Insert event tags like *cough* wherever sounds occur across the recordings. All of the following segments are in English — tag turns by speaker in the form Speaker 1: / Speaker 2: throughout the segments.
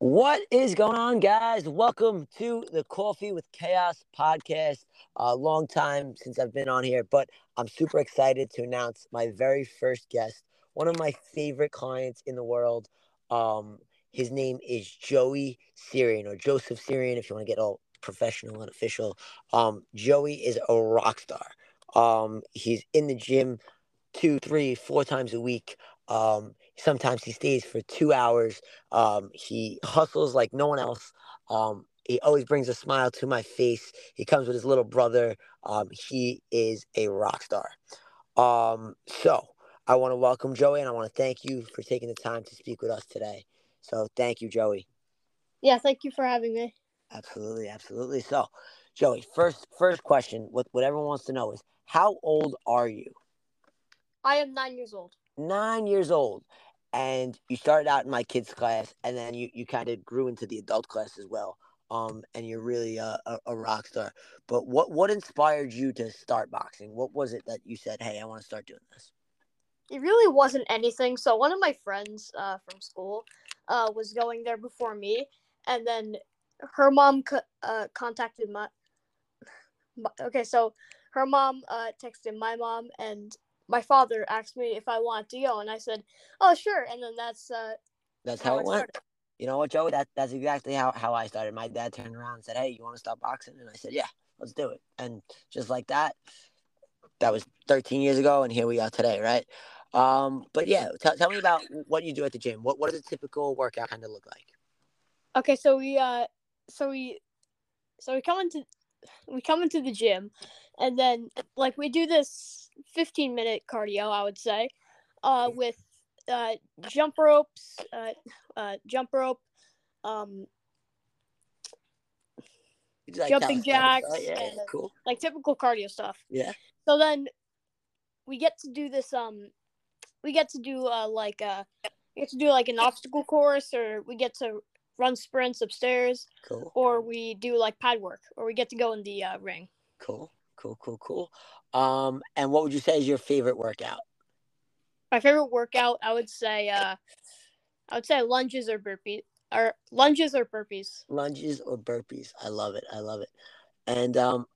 Speaker 1: What is going on, guys? Welcome to the Coffee with Chaos podcast. A long time since I've been on here, but I'm super excited to announce my very first guest, one of my favorite clients in the world. Um, his name is Joey Saryian or Joseph Saryian, if you want to get all professional and official. Um, Joey is a rock star. Um, he's in the gym two, three, four times a week. Um, sometimes he stays for two hours. Um, he hustles like no one else. Um, he always brings a smile to my face. He comes with his little brother. Um, he is a rock star. Um, so I want to welcome Joey and I want to thank you for taking the time to speak with us today. So thank you, Joey.
Speaker 2: Yeah, thank you for having me.
Speaker 1: Absolutely, absolutely. So, Joey, first first question, what what everyone wants to know is how old are you?
Speaker 2: I am nine years old.
Speaker 1: Nine years old. And you started out in my kids class and then you, you kind of grew into the adult class as well. Um, and you're really a, a, a rock star. But what what inspired you to start boxing? What was it that you said, "Hey, I want to start doing this"?
Speaker 2: It really wasn't anything. So one of my friends uh, from school uh, was going there before me, and then her mom co- uh, contacted my. Okay, so her mom uh, texted my mom, and my father asked me if I wanted to go, and I said, "Oh, sure." And then that's uh,
Speaker 1: that's how, how it went. Started. You know what, Joey? That that's exactly how, how I started. My dad turned around and said, "Hey, you want to stop boxing?" And I said, "Yeah, let's do it." And just like that, that was 13 years ago, and here we are today, right? Um, but yeah, t- tell me about what you do at the gym. What what does a typical workout kind of look like?
Speaker 2: Okay, so we uh, so we, so we come into, we come into the gym, and then like we do this 15 minute cardio, I would say, uh, with uh, jump ropes, uh, uh, jump rope, um, like jumping jacks,
Speaker 1: oh, yeah, and, cool.
Speaker 2: like typical cardio stuff.
Speaker 1: Yeah.
Speaker 2: So then we get to do this. Um, we get to do uh, like uh, we get to do like an obstacle course, or we get to run sprints upstairs.
Speaker 1: Cool.
Speaker 2: Or we do like pad work, or we get to go in the uh, ring.
Speaker 1: Cool, cool, cool, cool. Um, and what would you say is your favorite workout?
Speaker 2: My favorite workout, I would say, uh, I would say lunges or burpees, or lunges or burpees.
Speaker 1: Lunges or burpees. I love it. I love it. And um,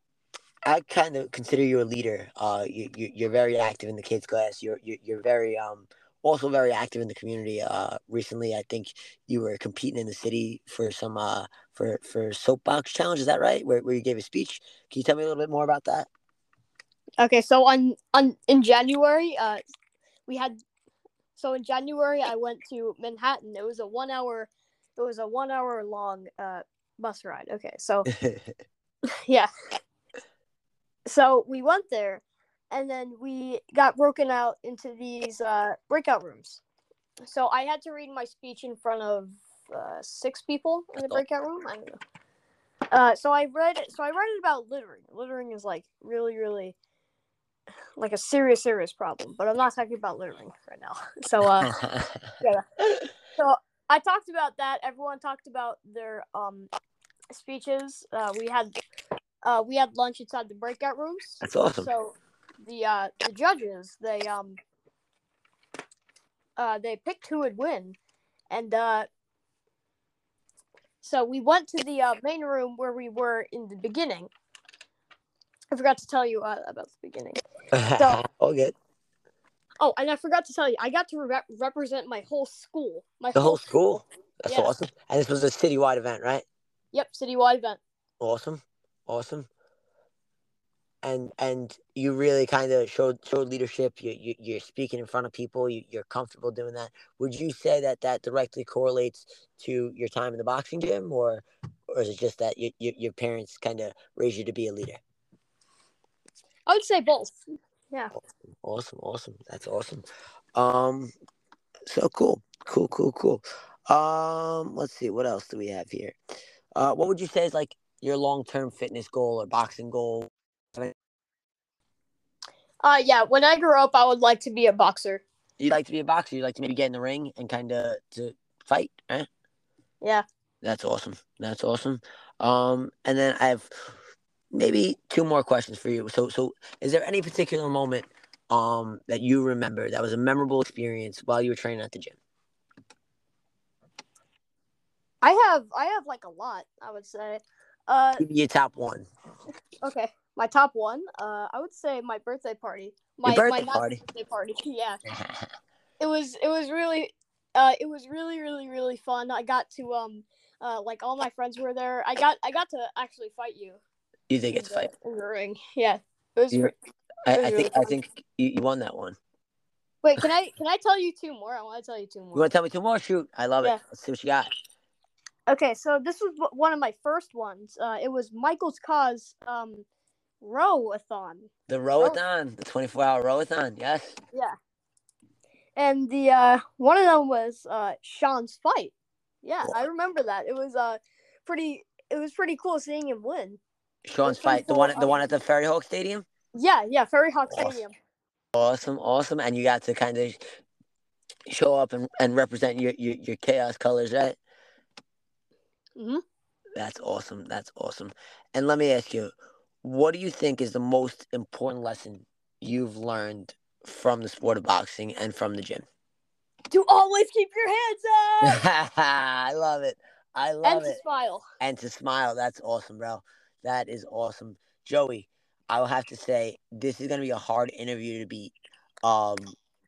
Speaker 1: I kind of consider you a leader. Uh, you, you you're very active in the kids class. You're you're, you're very um also very active in the community. Uh, recently I think you were competing in the city for some uh for for soapbox challenge. Is that right? Where where you gave a speech. Can you tell me a little bit more about that?
Speaker 2: Okay, so on on in January, uh, we had so in January I went to Manhattan. It was a one hour it was a one hour long uh bus ride. Okay, so *laughs* yeah. So we went there and then we got broken out into these uh breakout rooms. So I had to read my speech in front of uh, six people in the breakout room. I don't know. Uh, so I read so I read it about littering. Littering is like really, really like a serious, serious problem. But I'm not talking about littering right now. *laughs* So uh, *laughs* yeah. So I talked about that. Everyone talked about their um speeches. Uh, we had uh we had lunch inside the breakout rooms.
Speaker 1: That's awesome.
Speaker 2: So the uh the judges they um uh they picked who would win, and uh so we went to the uh, main room where we were in the beginning. I forgot to tell you uh, about the beginning.
Speaker 1: So, *laughs* All good.
Speaker 2: Oh, and I forgot to tell you, I got to re- represent my whole school. My
Speaker 1: the whole school. That's yeah. awesome. And this was a citywide event, right?
Speaker 2: Yep, citywide event.
Speaker 1: Awesome, awesome. And and you really kind of showed showed leadership. You, you you're speaking in front of people. You, you're comfortable doing that. Would you say that that directly correlates to your time in the boxing gym, or or is it just that you, you, your parents kind of raised you to be a leader?
Speaker 2: I would say both. Yeah.
Speaker 1: Awesome, awesome. That's awesome. Um, so cool, cool, cool, cool. Um, let's see, what else do we have here? Uh, what would you say is like your long term fitness goal or boxing goal?
Speaker 2: Uh, yeah. When I grow up, I would like to be a boxer.
Speaker 1: You'd like to be a boxer. You'd like to maybe get in the ring and kind of to fight, right?
Speaker 2: Yeah.
Speaker 1: That's awesome. That's awesome. Um, and then I have maybe two more questions for you. So, so is there any particular moment um that you remember that was a memorable experience while you were training at the gym?
Speaker 2: I have I have like a lot. I would say. Uh,
Speaker 1: Give me your top one.
Speaker 2: okay, my top one. Uh, I would say my birthday party. My
Speaker 1: Your birthday
Speaker 2: not
Speaker 1: party.
Speaker 2: birthday party. *laughs* Yeah, *laughs* it was it was really uh it was really really really fun. I got to um uh like all my friends were there. I got I got to actually fight you.
Speaker 1: you think
Speaker 2: in
Speaker 1: it's
Speaker 2: the-
Speaker 1: fight?
Speaker 2: in the ring. Yeah, it was.
Speaker 1: I,
Speaker 2: it was
Speaker 1: I
Speaker 2: really
Speaker 1: think I think you, you won that one.
Speaker 2: Wait, can I can I tell you two more? I want to tell you two more.
Speaker 1: You want to tell me two more? Shoot, I love
Speaker 2: Yeah.
Speaker 1: it. Let's see what you got.
Speaker 2: Okay, so this was one of my first ones. Uh, it was Michael's cause um row-a-thon.
Speaker 1: The rowathon, the 24 hour rowathon. Yes.
Speaker 2: Yeah. And the uh one of them was uh Sean's fight. Yeah, I remember that. It was uh pretty it was pretty cool seeing him win.
Speaker 1: Sean's fight, the
Speaker 2: 24
Speaker 1: one, the one at the Ferry Hawk Stadium.
Speaker 2: Yeah, yeah, Ferry Hawk
Speaker 1: Awesome.
Speaker 2: Stadium.
Speaker 1: Awesome, awesome, and you got to kind of show up and, and represent your, your your chaos colors, right?
Speaker 2: Mhm.
Speaker 1: That's awesome. That's awesome. And let me ask you, what do you think is the most important lesson you've learned from the sport of boxing and from the gym?
Speaker 2: To always keep your hands up *laughs*
Speaker 1: I love it. I love it.
Speaker 2: and to smile.
Speaker 1: and to smile. That's awesome, bro. That is awesome. Joey, I will have to say this is gonna be a hard interview to beat. Um,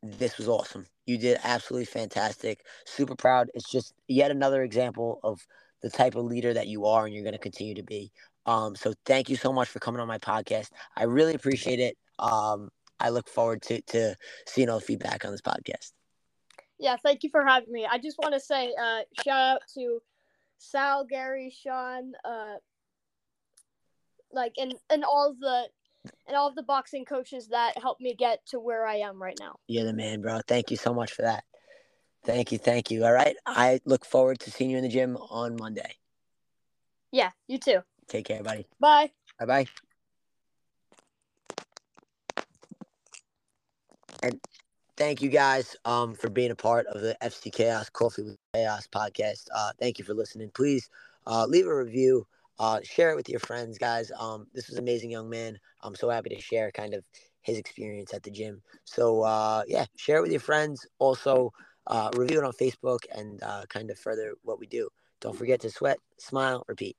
Speaker 1: this was awesome. You did absolutely fantastic. Super proud. It's just yet another example of the type of leader that you are and you're gonna continue to be. Um, so thank you so much for coming on my podcast. I really appreciate it. Um, I look forward to to seeing all the feedback on this podcast.
Speaker 2: Yeah, thank you for having me. I just want to say uh shout out to Sal, Gary, Sean, uh like and and all the and all of the boxing coaches that helped me get to where I am right now.
Speaker 1: You're the man, bro. Thank you so much for that. Thank you, thank you. All right. I look forward to seeing you in the gym on Monday.
Speaker 2: Yeah, you too.
Speaker 1: Take care, buddy.
Speaker 2: Bye.
Speaker 1: Bye bye. And thank you guys um for being a part of the FC Chaos Coffee with Chaos podcast. Uh thank you for listening. Please uh leave a review. Uh share it with your friends, guys. Um this was an amazing young man. I'm so happy to share kind of his experience at the gym. So uh yeah, share it with your friends. Also uh review it on Facebook and uh kind of further what we do. Don't forget to sweat, smile, repeat.